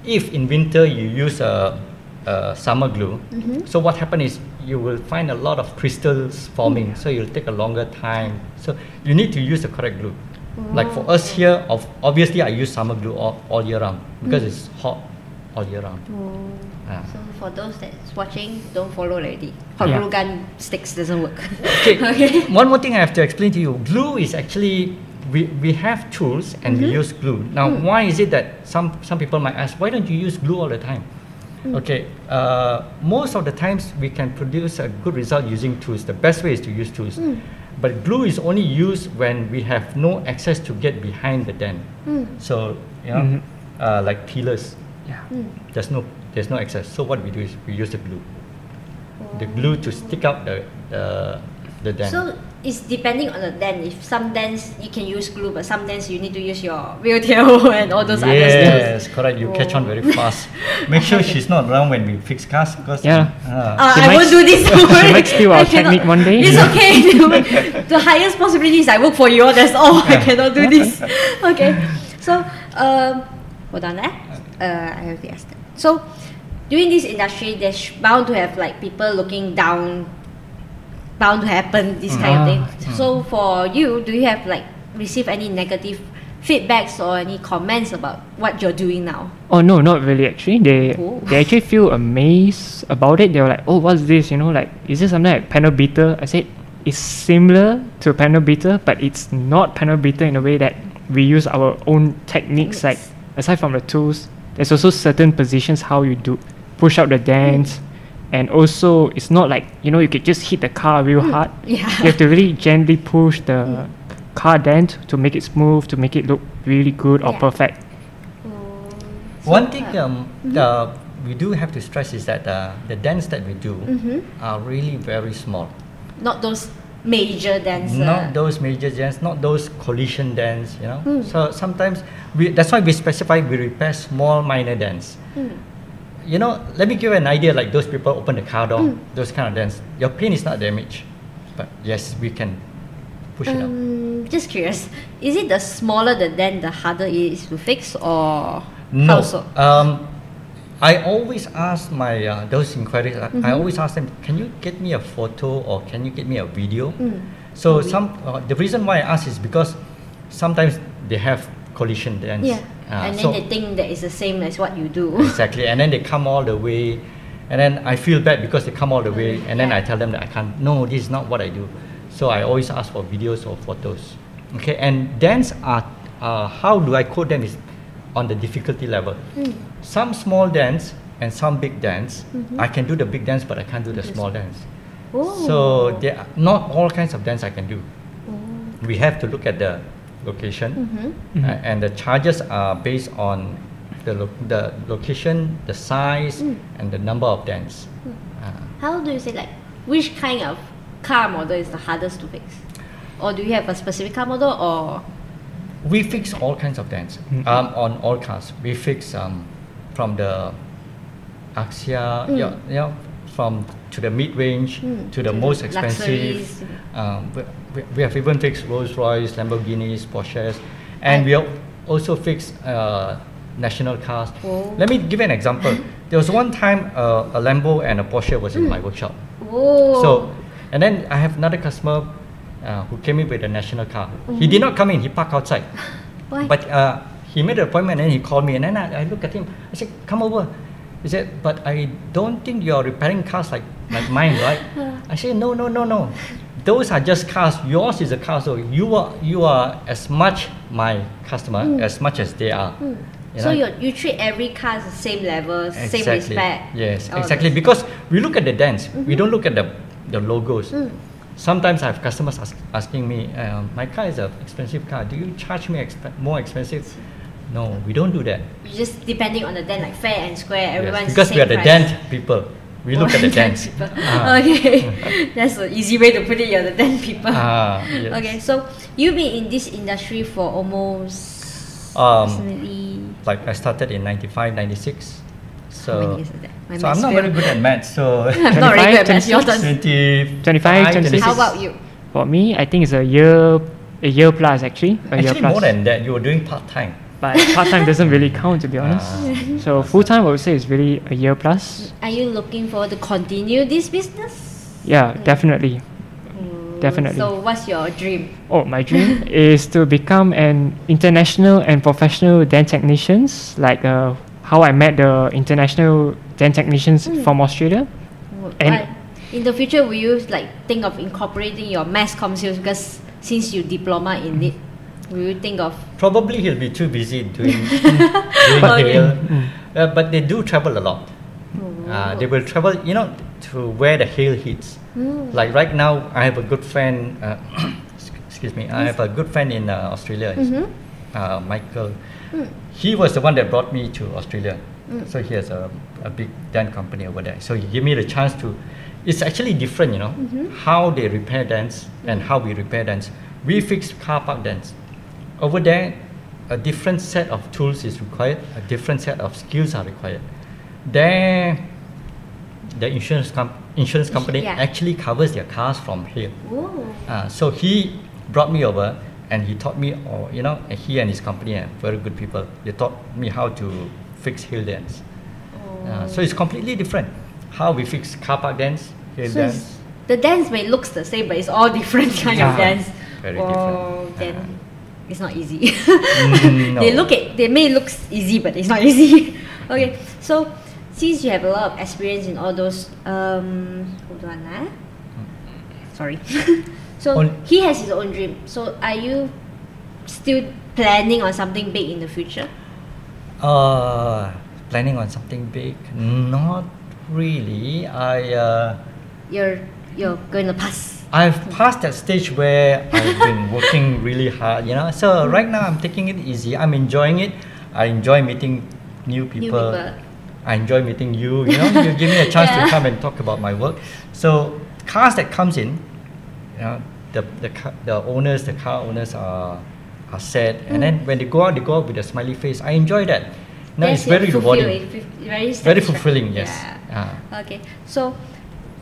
If in winter you use a, a summer glue, Mhm. so what happens is you will find a lot of crystals forming. So you'll take a longer time. So you need to use the correct glue. Like for us here, of obviously I use summer glue all, all year round because it's hot all year round. Oh. So for those that's watching, don't follow already. Hot Yeah. glue gun sticks doesn't work. Okay. <laughs> okay. One more thing I have to explain to you. Glue is actually we, we have tools and we Mhm. use glue. Now, Mm. why is it that some some people might ask, why don't you use glue all the time? Mm. Okay. Uh, most of the times we can produce a good result using tools. The best way is to use tools. Mm. But glue is only used when we have no access to get behind the dent. Mm. So you know, Mhm. uh, like pillars, Yeah. Mm. there's no there's no access. So what we do is we use the glue. The glue to stick out the the, the dent. So it's depending on the dent. If some dents you can use glue, but some dents you need to use your <laughs> whale tail <laughs> and all those other stuff. Yes, correct. You catch on Oh. very <laughs> fast. Make sure she's not around when we fix cars, because Yeah. uh, Uh, She I might won't do this. she might steal our I cannot- technique one day. It's Yeah. okay. the highest possibility is I work for you. That's all. I cannot do this. Okay. So, um, hold on. Eh? Uh, I have to ask that. So, doing this industry, there's bound to have like people looking down. Bound to happen this kind of Ah. thing. Mm. So, for you, do you have like received any negative feedbacks or any comments about what you're doing now? Oh no, not really. Actually, they Oh. they actually feel amazed about it. They were like, "Oh, what's this? You know, like is this something like panel beater?" I said, "It's similar to panel beater, but it's not panel beater in a way that we use our own techniques. Like aside from the tools, there's also certain positions how you do push out the dents." And also, it's not like you know you could just hit the car real hard. Yeah. You have to really gently push the car dent to make it smooth, to make it look really good or Yeah. perfect. one thing um, uh, we do have to stress is that uh, the dents that we do Mhm. are really very small. Not those major dents. uh, Not those major dents, not those collision dents. You know. Mm. So sometimes we that's why we specify we repair small minor dents. Mm. You know, let me give you an idea. Like those people open the car door, Mm. those kind of dents. Your paint is not damaged, but yes, we can push it out. Um, just curious, is it the smaller the dent, the harder it is to fix, or No. how so? Um, I always ask my uh, those inquiries. I- I always ask them, can you get me a photo or can you get me a video? Mm. So Movie. some uh, the reason why I ask is because sometimes they have collision dents. Yeah, Uh, and then so they think that it's the same as what you do. <laughs> exactly, and then they come all the way, And then I feel bad because they come all the way, and then Yeah. I tell them that I can't. No, this is not what I do. So I always ask for videos or photos. Okay, and dance are uh, how do I code them is on the difficulty level. Mm. Some small dance and some big dance. Mm-hmm. I can do the big dance, but I can't do the small dance. Oh. So there are not all kinds of dance I can do. Oh. We have to look at the location, Mhm. uh, and the charges are based on the lo- the location, the size, Mm. and the number of dance. Uh, How do you say like which kind of car model is the hardest to fix? Or do you have a specific car model or we fix all kinds of dance Mhm. um, on all cars. We fix um, from the Axia, Mm. yeah, yeah, from to the mid range Mm, to the to the most expensive. Um, we, we, have even fixed Rolls Royce, Lamborghinis, Porsches, and we have also fixed uh, national cars. Oh. Let me give you an example. there was one time uh, a Lambo and a Porsche was in my workshop. oh So, and then I have another customer uh, who came in with a national car. He did not come in, he parked outside. <laughs> Why? But uh, he made an appointment and he called me and then I, I looked at him. I said, come over. He said, but I don't think you're repairing cars like, like mine, right? <laughs> I said, no, no, no, no. Those are just cars. Yours is a car. So you are, you are as much my customer as much as they are. Mm. You so you you treat every car the same level, same respect. Yes, all exactly. this. Because we look at the dance, we don't look at the, the logos. Mm. Sometimes I have customers ask, asking me, um, my car is an expensive car. Do you charge me exp- more expensive? No, we don't do that. You just depending on the dent, like fair and square, Yes, everyone's because we are the price. dent people. We look at the Dent dance. <laughs> people. Ah. <laughs> Okay, that's an easy way to put it. You're the dent people. Ah, yes. Okay, so you've been in this industry for almost Um, Like I started in 95, 96. So, years that? So I'm not very good at math. So <laughs> I'm not very good at maths. Your 26? 20, 25, 26. How about you? For me, I think it's a year, a year plus actually. A year Actually, plus. more than that, you were doing part time. But part time doesn't really count to be honest. Ah. So full time, I would say is really a year plus. Are you looking forward to continue this business? Yeah, definitely. Mm, Definitely. So what's your dream? Oh, my dream <laughs> is to become an international and professional dance technicians, like uh, how I met the international dance technicians Mm. from Australia. And- in the future, will you like think of incorporating your mass comm skills because since you diploma in it, will you think of Probably he'll be too busy doing, <laughs> doing Okay. hail. Mm. Uh, but they do travel a lot. Uh, they will travel, you know, to where the hail hits. Mm. Like right now, I have a good friend. Uh, <coughs> excuse me. I have a good friend in uh, Australia. His- Mhm. Uh, Michael. Mm. He was the one that brought me to Australia. Mm. So he has a, a big dance company over there. So he gave me the chance to. It's actually different, you know, Mhm. how they repair dance and how we repair dance. We fix car park dents. Over there, a different set of tools is required. A different set of skills are required. There, the insurance com- insurance company yeah. actually covers their cars from here. Uh, so he brought me over and he taught me, or you know, he and his company are very good people. They taught me how to fix hail dents. Uh, so it's completely different. How we fix car park dents, hail So dance. it's- the dance may looks the same, but it's all different <laughs> kind of Yeah. dance. Very oh, different. then Uh. It's not easy. Mm, <laughs> They look at they may look easy, but it's not <laughs> easy. okay, so since you have a lot of experience in all those, um, hold on, ah. Sorry. <laughs> so On- he has his own dream. So are you still planning on something big in the future? Uh, planning on something big? Not really. I uh, You're you're going to pass. I've passed that stage where I've been <laughs> working really hard, you know. So right now I'm taking it easy. I'm enjoying it. I enjoy meeting new people. people. I enjoy meeting you. You know, you give me a chance Yeah. to come and talk about my work. So cars that comes in, you know, the the the owners, the car owners are are sad, and then when they go out, they go out with a smiley face. I enjoy that. No, Yes, it's very rewarding. Very, Very fulfilling. Yes. Yeah. Ah. Okay, so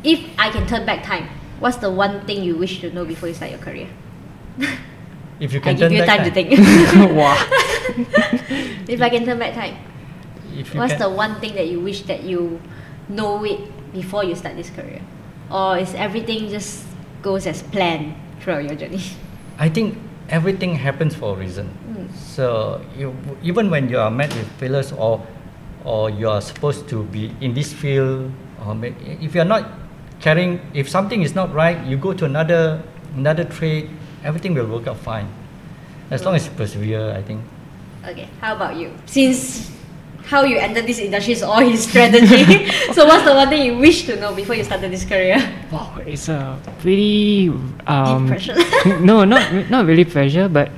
if I can turn back time, what's the one thing you wish to know before you start your career? if you can <laughs> I can give you back time to think. <laughs> wow. <laughs> if I can turn back time, If you what's can, the one thing that you wish that you know it before you start this career, or is everything just goes as planned throughout your journey? I think everything happens for a reason. Mm. So you, even when you are met with failures or or you are supposed to be in this field or if you're not carrying, if something is not right, you go to another another trade, everything will work out fine. As long as you persevere, I think. Okay, how about you? Since how you entered this industry is all his strategy. <laughs> so what's the one thing you wish to know before you started this career? Wow, it's a pretty um, pressure. <laughs> no, not not really pressure, but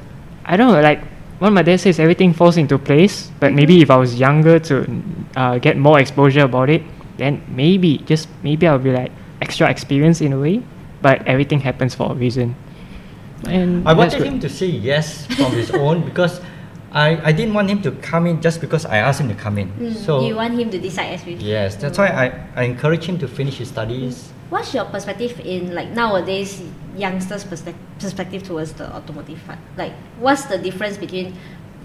I don't know. Like what my dad says, everything falls into place. But maybe if I was younger to uh, get more exposure about it, then maybe just maybe I'll be like extra experience in a way. But everything happens for a reason. And I wanted good. him to say yes from his <laughs> own because I, I didn't want him to come in just because I asked him to come in. Mm, So you want him to decide as well. yes, that's why I, I encourage him to finish his studies. What's your perspective in like nowadays youngsters' perspe- perspective towards the automotive part? Like, what's the difference between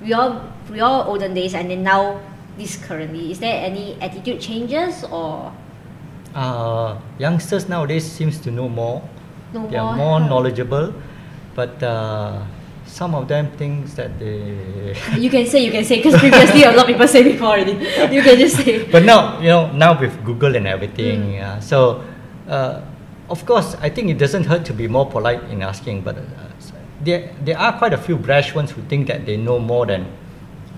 your your olden days and then now this currently? Is there any attitude changes or Uh, youngsters nowadays seems to know more. no they are more? more knowledgeable, but uh, some of them thinks that they. <laughs> You can <laughs> say you can say because previously a lot of people say before already. <laughs> You can just say. but now you know now with Google and everything, Mm. uh, so uh, of course I think it doesn't hurt to be more polite in asking, but uh, there there are quite a few brash ones who think that they know more than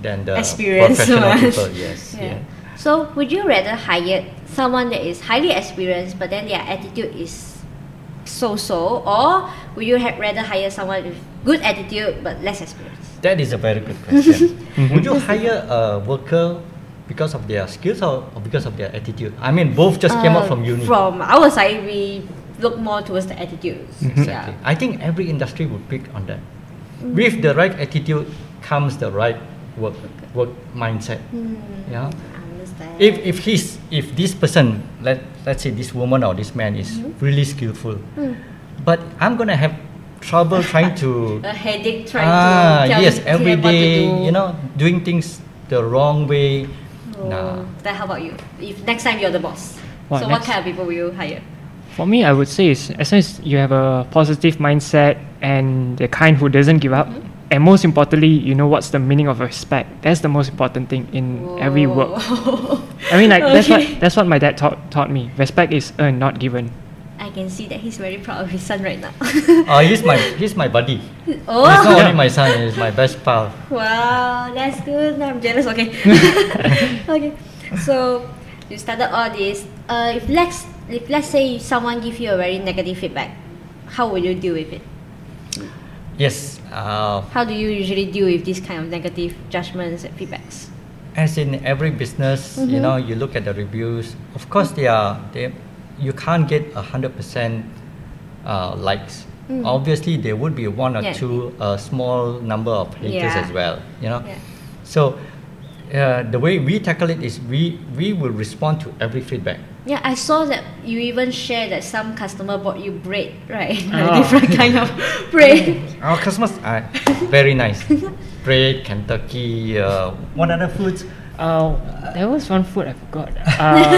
than the Experienced professional ones. people. Yes. Yeah. yeah. So would you rather hire someone that is highly experienced but then their attitude is so-so, or would you ha- rather hire someone with good attitude but less experience? That is a very good question. <laughs> Mm-hmm. Would you hire a worker because of their skills or, or because of their attitude? I mean, both just came Uh, out from uni. From our side, we look more towards the attitudes. Mm-hmm. Exactly. I think every industry would pick on that. Mm. With the right attitude comes the right work work mindset. Mm. Yeah. I understand. If if he's if this person let let's say this woman or this man is really skillful, but I'm gonna have trouble trying to <laughs> a headache trying ah to tell yes tell every them what to do. you know doing things the wrong way. Oh, Nah. Then how about you? If next time you're the boss, What, so what kind of people will you hire? For me, I would say is as long as you have a positive mindset and the kind who doesn't give up, Mm-hmm. And most importantly, you know what's the meaning of respect. That's the most important thing in every work. <laughs> I mean, like that's what that's what my dad taught taught me. Respect is earned, not given. I can see that he's very proud of his son right now. Oh, he's my he's my buddy. oh, <laughs> He's not only my son, he's my best pal. wow, that's good. Now I'm jealous. Okay. <laughs> okay. So you started all this. Uh, if let's if let's say someone give you a very negative feedback, how will you deal with it? Yes. Uh, How do you usually deal with this kind of negative judgments and feedbacks? as in every business, you Mhm. know, you look at the reviews. Of course, they are they, you can't get a hundred percent uh, likes. Mm. Obviously, there would be one or Yeah. two a small number of haters Yeah. as well. You know, Yeah. so uh, the way we tackle it is we we will respond to every feedback. Yeah, I saw that you even share that some customer bought you bread, right? <laughs> Like Ah. different kind of <laughs> bread. Our customers are very nice. Bread, Kentucky, uh, what other foods? Uh, there was one food I forgot. <laughs> Uh,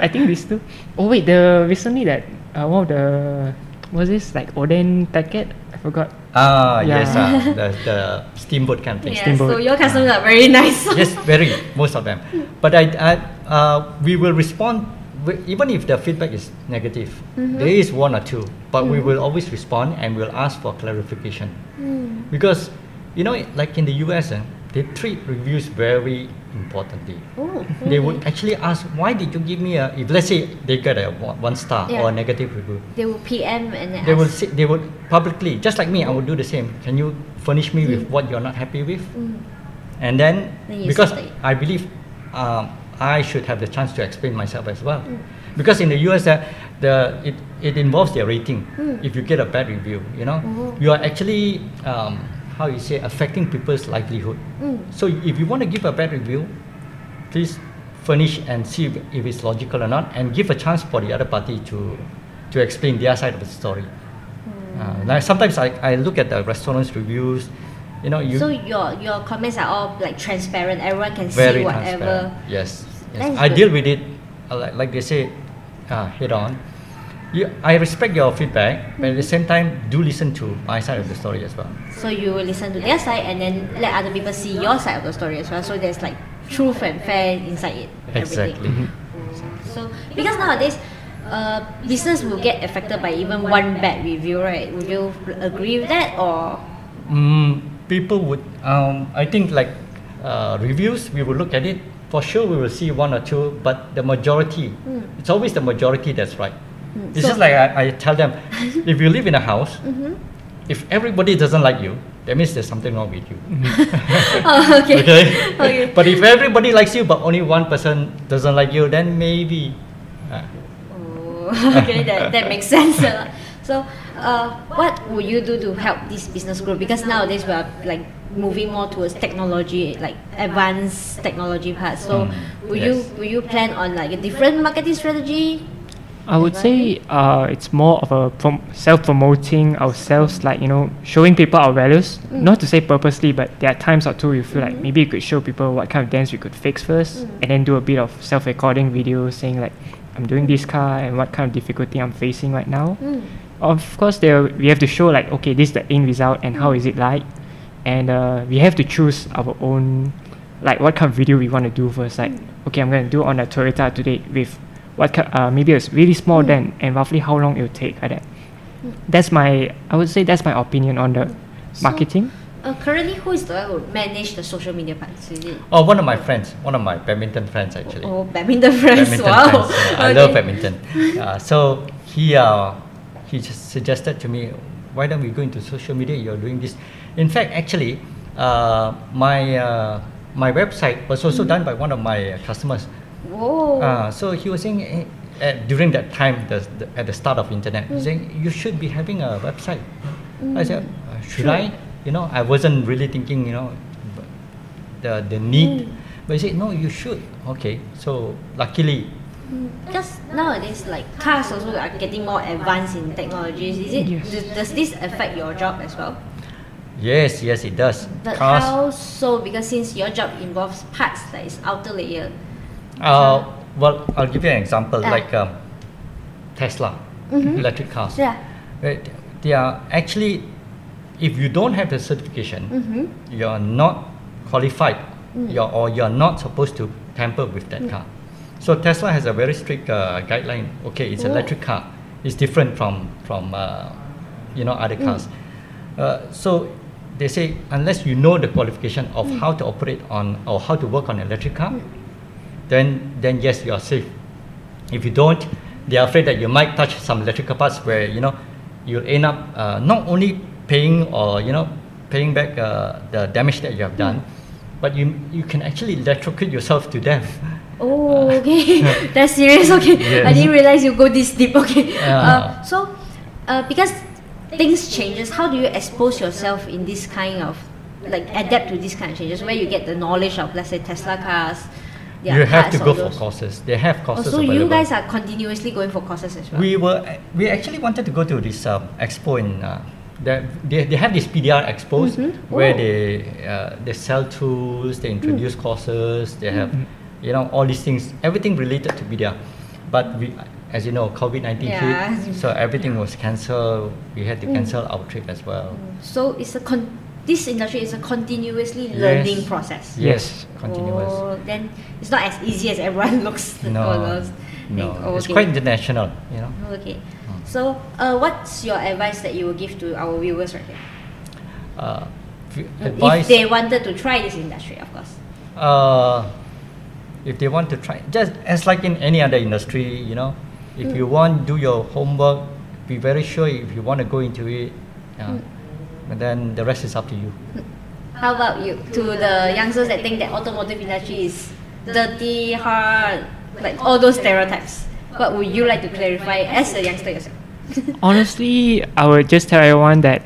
I think these two. Oh wait, the recently that uh, one of the was this like oden packet? I forgot. Ah, Yeah. yes, uh, <laughs> the, the steamboat kind of thing. yeah, Steamboat. so your customers are very nice. <laughs> yes, very most of them. But I, I uh, we will respond even if the feedback is negative. Mm-hmm. There is one or two, but we will always respond and we'll ask for clarification Mm. because you know, like in the US, eh, they treat reviews very importantly. Oh, They would actually ask, why did you give me a? If let's say they get a one star Yeah. or a negative review, They will PM and then they will say, they would publicly, just like me, I would do the same. Can you furnish me with what you're not happy with? Mm. And then, Then because. I believe um, I should have the chance to explain myself as well. Mm. Because in the US, uh, the it, it involves their rating. Mm. If you get a bad review, you know, Oh. you are actually um, how you say affecting people's livelihood. Mm. So if you want to give a bad review, please furnish and see if, if it's logical or not, and give a chance for the other party to to explain their side of the story. Hmm. Uh, now sometimes I, I look at the restaurants reviews, you know, you so your your comments are all like transparent. Everyone can see whatever. Yes, yes. I good. deal with it uh, like, like they say, uh, head on. You, I respect your feedback, but at the Mm-hmm. same time, do listen to my side of the story as well. So you will listen to their side and then let other people see your side of the story as well. So there's like truth and fair inside it. Exactly. Everything. So because nowadays, uh, business will get affected by even one bad review, right? Would you agree with that or? Mm, people would, um, I think like uh, reviews, we will look at it. For sure, we will see one or two, but the majority, it's always the majority that's right. It's So- just like I, I tell them, <laughs> if you live in a house, if everybody doesn't like you, that means there's something wrong with you. <laughs> Oh, okay. <laughs> okay? Okay. but if everybody likes you, but only one person doesn't like you, then maybe. uh, Oh, okay, that, that makes sense. So, uh, what would you do to help this business grow? Because nowadays we are like moving more towards technology, like advanced technology part. So, Mm, will yes. you will you plan on like a different marketing strategy? I would say uh, it's more of a prom- self-promoting ourselves, like you know, showing people our values. Not to say purposely, but there are times or two you feel like maybe you could show people what kind of dance we could fix first, and then do a bit of self-recording video saying like, I'm doing this car and what kind of difficulty I'm facing right now. Mm. Of course, there we have to show like, okay, this is the end result and how is it like, and uh, we have to choose our own, like what kind of video we want to do first. Like, okay, I'm gonna do on a Toyota today with what ki- uh, maybe a s- really small dent and roughly how long it will take like that. That's my, I would say that's my opinion on the So- marketing. Uh, currently, who is the one who manage the social media part? Is it? Oh, one of my friends, one of my badminton friends actually. Oh, badminton friends. badminton wow. friends. Yeah, I love badminton. Uh, so he uh, he just suggested to me, why don't we go into social media? You're doing this. In fact, actually, uh, my uh, my website was also done by one of my uh, customers. Whoa. Uh, so he was saying eh, at, during that time, the, the, at the start of internet, he's saying you should be having a website. I said, uh, should I? You know, I wasn't really thinking, you know, the the need. But he said, no, you should. Okay, so luckily, Because nowadays, like cars also are getting more advanced in technologies. Is it? Yes. Does, does this affect your job as well? yes, yes, it does. But Cars. how so? Because since your job involves parts that is outer layer. Uh, well, I'll give you an example. Ah. Like um, Tesla, Mhm. electric cars. Yeah. They are actually, if you don't have the certification, Mm-hmm. you're not qualified, Mm. you're, or you're not supposed to tamper with that car. So Tesla has a very strict uh, guideline. Okay, it's electric car. It's different from from uh, you know other Mm. cars. Uh, so they say unless you know the qualification of Mm. how to operate on or how to work on an electric car, then then yes, you are safe. If you don't, they are afraid that you might touch some electrical parts where you know you'll end up uh, not only paying or you know paying back uh, the damage that you have done, but you you can actually electrocute yourself to death. Oh, <laughs> okay. <laughs> That's serious. Okay, I didn't realize you go this deep. <laughs> Okay. Uh, so, uh, because things changes, how do you expose yourself in this kind of like adapt to these kind of changes where you get the knowledge of let's say Tesla cars? You have to go for courses. They have Oh, courses so available. you guys are continuously going for courses as well. We were we actually wanted to go to this um, expo in uh, that they, they have this PDR expos Mhm. where Oh. they uh, they sell tools, they introduce courses, they have you know all these things, everything related to PDR. But we, as you know, COVID nineteen Yeah. hit, so everything was cancelled. We had to cancel our trip as well. so it's a con- this industry is a continuously learning Yes. process. Yes, continuous. Oh, then it's not as easy as everyone <laughs> looks. No, think. no, Oh, it's okay. quite international. You know. Okay. So, uh, what's your advice that you will give to our viewers right here? Uh, If they wanted to try this industry, of course. uh, if they want to try, just as like in any other industry, you know, if you want, do your homework. Be very sure if you want to go into it, yeah. And then the rest is up to you. How about you? To the youngsters that think that automotive industry is dirty, hard, like all those stereotypes. What would you like to clarify as a youngster yourself? <laughs> Honestly, I would just tell everyone that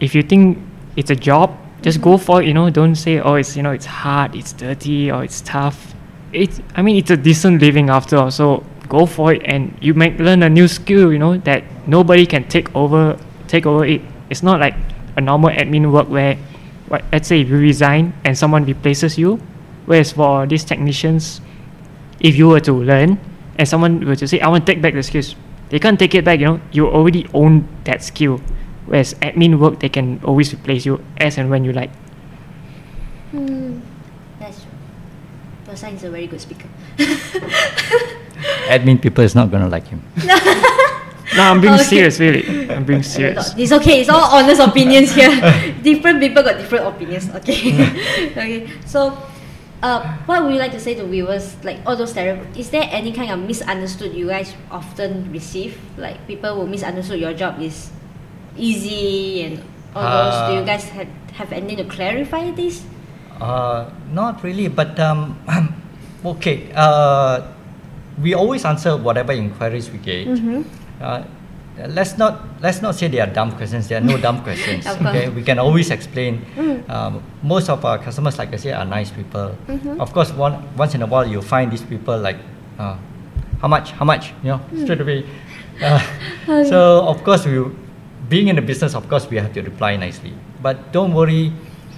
if you think it's a job, just go mm-hmm. for it. You know, don't say, "Oh, it's you know, it's hard, it's dirty, or it's tough." It's, I mean, it's a decent living after all. So go for it, and you might learn a new skill. You know that nobody can take over, take over it. It's not like a normal admin work where, what, let's say, if you resign and someone replaces you. Whereas for these technicians, if you were to learn and someone were to say, I want to take back the skills, they can't take it back, you know, you already own that skill. Whereas admin work, they can always replace you as and when you like. Hmm, that's true. Your son is a very good speaker. admin people is not going to like him. <laughs> No, I'm being <laughs> Okay. serious, really. I'm being serious. It's okay. It's all honest opinions here. <laughs> different people got different opinions. Okay. <laughs> okay. So, uh, what would you like to say to viewers? Like all those stereotypes. Is there any kind of misunderstood you guys often receive? Like people will misunderstood your job is easy and all those. Do you Uh, guys have have anything to clarify this? Uh, not really, but um, <clears throat> okay. Uh, we always answer whatever inquiries we get. Mm-hmm. Uh, let's not let's not say they are dumb questions. There are no dumb <laughs> questions. Okay, we can always explain. Mm. Um, most of our customers, like I say, are nice people. Mhm. Of course, one once in a while you find these people like, uh, how much, how much, you know, straight away. <laughs> Uh, Okay. so of course we, being in the business, of course we have to reply nicely. But don't worry.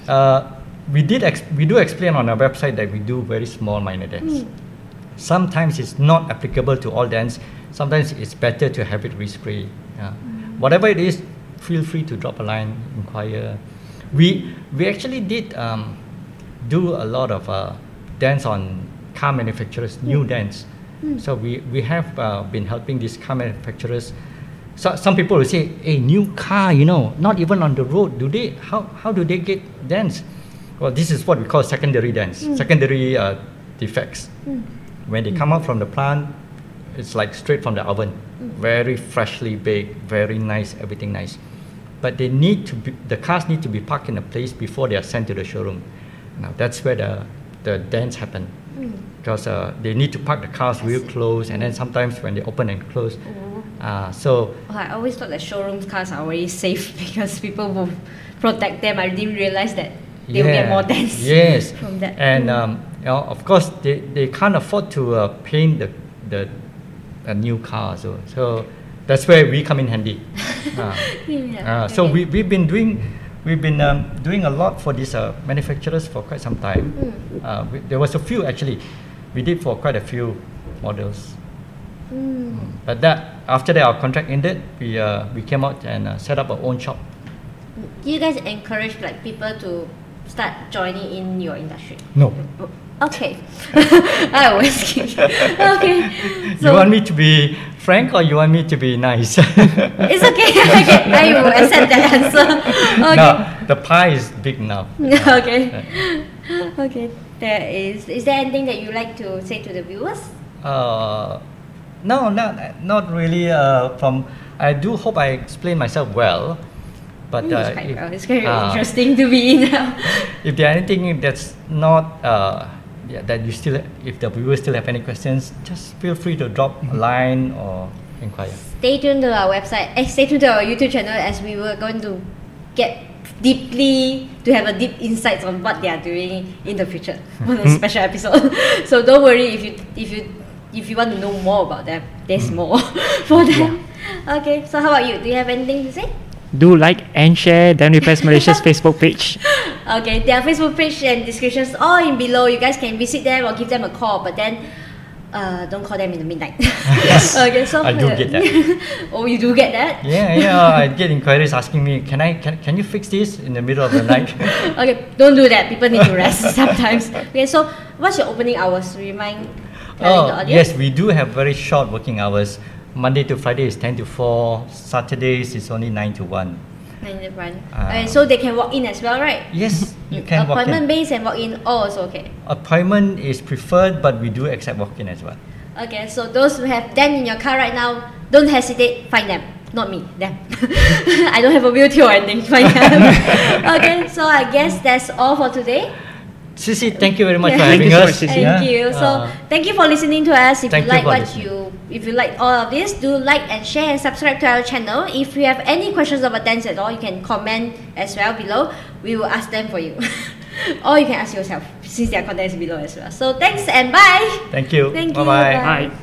Uh, we did ex- we do explain on our website that we do very small minor dents. Sometimes it's not applicable to all dents. Sometimes it's better to have it respray. Yeah. Whatever it is, feel free to drop a line, inquire. We we actually did um, do a lot of uh, dents on car manufacturers, new dents. So we we have uh, been helping these car manufacturers. So some people will say, "A new car, you know, not even on the road. Do they? How how do they get dents?" Well, this is what we call secondary dents, secondary uh, defects. When they come out from the plant, it's like straight from the oven, very freshly baked, very nice, everything nice. But they need to be, the cars need to be parked in a place before they are sent to the showroom. Now that's where the the dents happen, because uh, they need to park the cars real close, and then sometimes when they open and close, uh, so Oh, I always thought that showroom cars are already safe <laughs> because people will protect them. I didn't realize that they will get more dents <laughs> Yes, <laughs> from that. and Mm. um, you know, of course they, they can't afford to uh, paint the the a new car, so so that's where we come in handy. Uh, <laughs> Yeah, uh, so okay. we we've been doing we've been um, doing a lot for these uh, manufacturers for quite some time. Mm. We, there was a few actually, we did for quite a few models. Mm. But that after that our contract ended, we uh, we came out and uh, set up our own shop. Do you guys encourage like people to start joining in your industry? No. Okay. <laughs> I always kid. <laughs> Okay. you want me to be frank or you want me to be nice? <laughs> It's okay. okay. I will accept that answer. Okay. No, the pie is big enough. okay. Okay. There is. Is there anything that you like to say to the viewers? Uh, no, not not really. Uh, from I do hope I explain myself well, but Mm, uh, it's quite if, well. It's very uh, interesting to be in. now. if there anything that's not uh, yeah, that you still if the viewers still have any questions, just feel free to drop a line or inquire. stay tuned to our website. Eh, stay tuned to our YouTube channel as we were going to get deeply to have a deep insights on what they are doing in the future <laughs> on a special episode. <laughs> so don't worry if you if you if you want to know more about them. There's more <laughs> for them. Okay. So how about you? Do you have anything to say? Do like and share Dent Repairs Malaysia's <laughs> Facebook page. Okay, their Facebook page and descriptions all in below. You guys can visit them or give them a call, but then uh, don't call them in the midnight. <laughs> Yes, <laughs> okay, so I do get that. oh, you do get that? Yeah, yeah. I get inquiries asking me, can I can, can you fix this in the middle of the night? okay, don't do that. People need to rest sometimes. Okay, so what's your opening hours? Remind telling the Oh, audience. yes, we do have very short working hours. Monday to Friday is 10 to 4. Saturdays is only 9 to 1. Nine to one. Ah. okay, so they can walk in as well, right? Yes, you can walk Appointment in. based and walk in. Also okay. Appointment is preferred, but we do accept walk-in as well. Okay, so those who have them in your car right now, don't hesitate, find them. Not me, them. <laughs> I don't have a wheelchair or anything, find them. <laughs> okay, so I guess that's all for today. Sisi, thank you very much Yeah. for Thank having you so us. much, Thank Yeah. you. So Uh, thank you for listening to us. If you Thank you like what listening. you if you like all of this, do like and share and subscribe to our channel. If you have any questions about dance at all, you can comment as well below. We will ask them for you. <laughs> or you can ask yourself since their content is below as well. So thanks and bye. thank you. Thank you. Bye-bye. Bye. Bye.